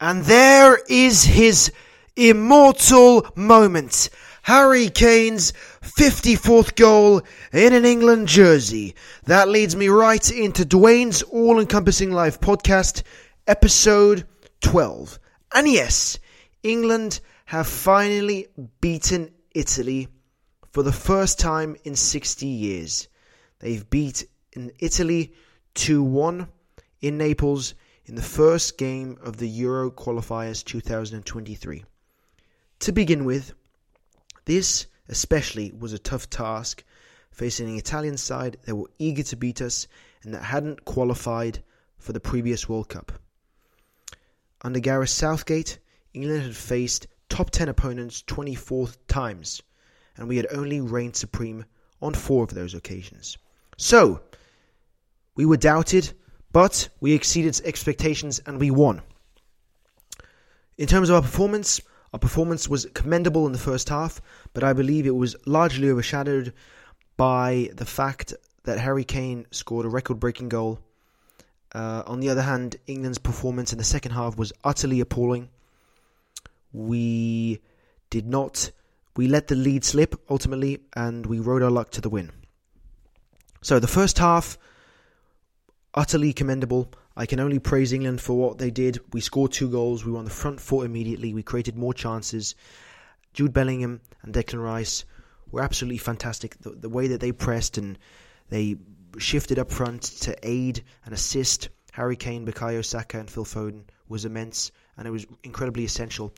And there is his immortal moment. Harry Kane's 54th goal in an England jersey. That leads me right into Dwayne's all encompassing life podcast, episode 12. And yes, England have finally beaten Italy for the first time in 60 years. They've beat Italy 2 1 in Naples in the first game of the Euro qualifiers 2023. To begin with, this especially was a tough task facing an Italian side that were eager to beat us and that hadn't qualified for the previous World Cup. Under Gareth Southgate, England had faced top 10 opponents 24 times, and we had only reigned supreme on four of those occasions. So, we were doubted, but we exceeded expectations and we won. In terms of our performance, our performance was commendable in the first half, but I believe it was largely overshadowed by the fact that Harry Kane scored a record breaking goal. Uh, on the other hand, England's performance in the second half was utterly appalling. We did not, we let the lead slip ultimately, and we rode our luck to the win. So the first half, utterly commendable. I can only praise England for what they did. We scored two goals. We were on the front foot immediately. We created more chances. Jude Bellingham and Declan Rice were absolutely fantastic. The, the way that they pressed and they shifted up front to aid and assist Harry Kane, Bukayo Saka, and Phil Foden was immense, and it was incredibly essential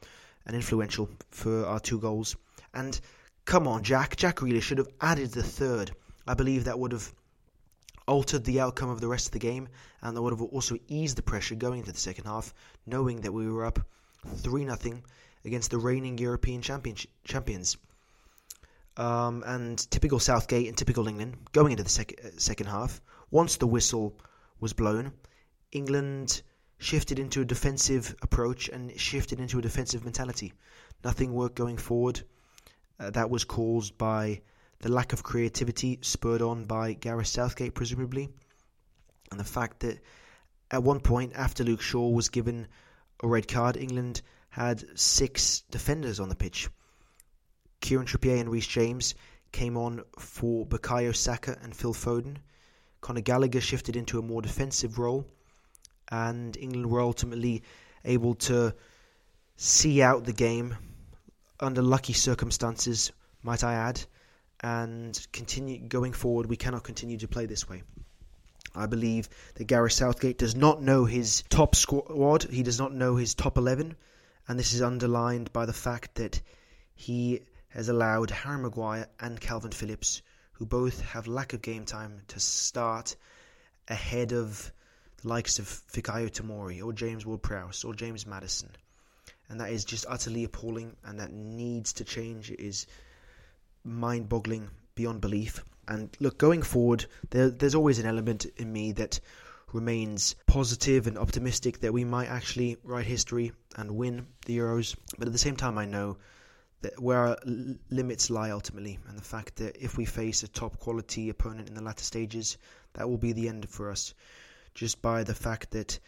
and influential for our two goals. And come on, Jack. Jack really should have added the third. I believe that would have altered the outcome of the rest of the game, and that would have also eased the pressure going into the second half, knowing that we were up 3 0 against the reigning European champions. Um, and typical Southgate and typical England going into the sec- uh, second half, once the whistle was blown, England shifted into a defensive approach and shifted into a defensive mentality. Nothing worked going forward. Uh, that was caused by the lack of creativity spurred on by Gareth Southgate, presumably, and the fact that at one point, after Luke Shaw was given a red card, England had six defenders on the pitch. Kieran Trippier and Reece James came on for Bukayo Saka and Phil Foden. Conor Gallagher shifted into a more defensive role, and England were ultimately able to see out the game under lucky circumstances, might I add, and continue going forward. We cannot continue to play this way. I believe that Gareth Southgate does not know his top squad. He does not know his top eleven, and this is underlined by the fact that he has allowed Harry Maguire and Kalvin Phillips, who both have lack of game time, to start ahead of the likes of Fikayo Tomori or James Ward-Prowse or James Maddison. and that is just utterly appalling, and that needs to change. It is mind boggling beyond belief. And look, going forward, there, there's always an element in me that remains positive and optimistic that we might actually write history and win the Euros. But at the same time, I know that where our limits lie ultimately, and the fact that if we face a top quality opponent in the latter stages, that will be the end for us. Just by the fact that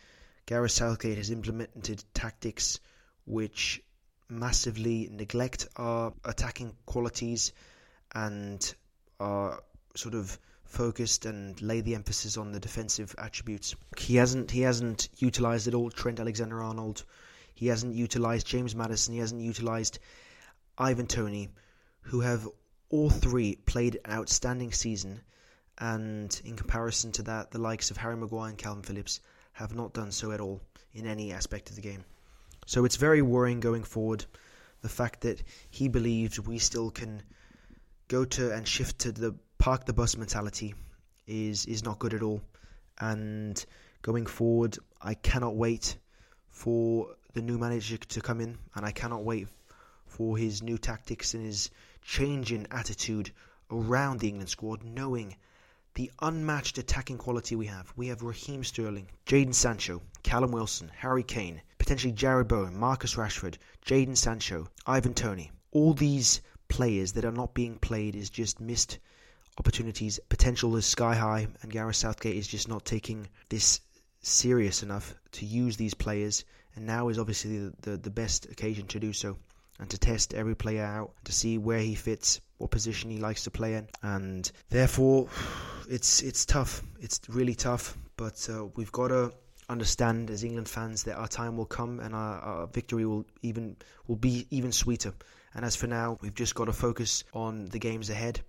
Gareth Southgate has implemented tactics which massively neglect our attacking qualities and are sort of focused and lay the emphasis on the defensive attributes. He hasn't he hasn't utilized at all Trent Alexander-Arnold. He hasn't utilized James Maddison. He hasn't utilized Ivan Toney, who have all three played an outstanding season. And in comparison to that, the likes of Harry Maguire and Kalvin Phillips have not done so at all in any aspect of the game. So it's very worrying going forward. The fact that he believes we still can go to and shift to the park the bus mentality is is not good at all. And going forward, I cannot wait for the new manager to come in, and I cannot wait for his new tactics and his change in attitude around the England squad, knowing the unmatched attacking quality we have. We have Raheem Sterling, Jadon Sancho, Callum Wilson, Harry Kane, potentially Jarrod Bowen, Marcus Rashford, Jadon Sancho, Ivan Toney. All these players that are not being played is just missed opportunities. Potential is sky high, and Gareth Southgate is just not taking this serious enough to use these players and now is obviously the, the, the best occasion to do so and to test every player out to see where he fits, what position he likes to play in, and therefore it's it's tough. It's really tough, but uh, we've got to understand as England fans that our time will come and our, our, victory will even will be even sweeter. And as for now, we've just got to focus on the games ahead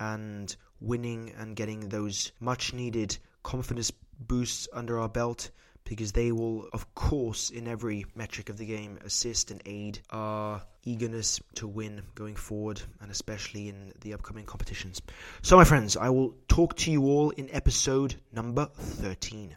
and winning and getting those much needed confidence boosts under our belt because they will, of course, in every metric of the game, assist and aid our eagerness to win going forward, and especially in the upcoming competitions. So, my friends, I will talk to you all in episode number 13.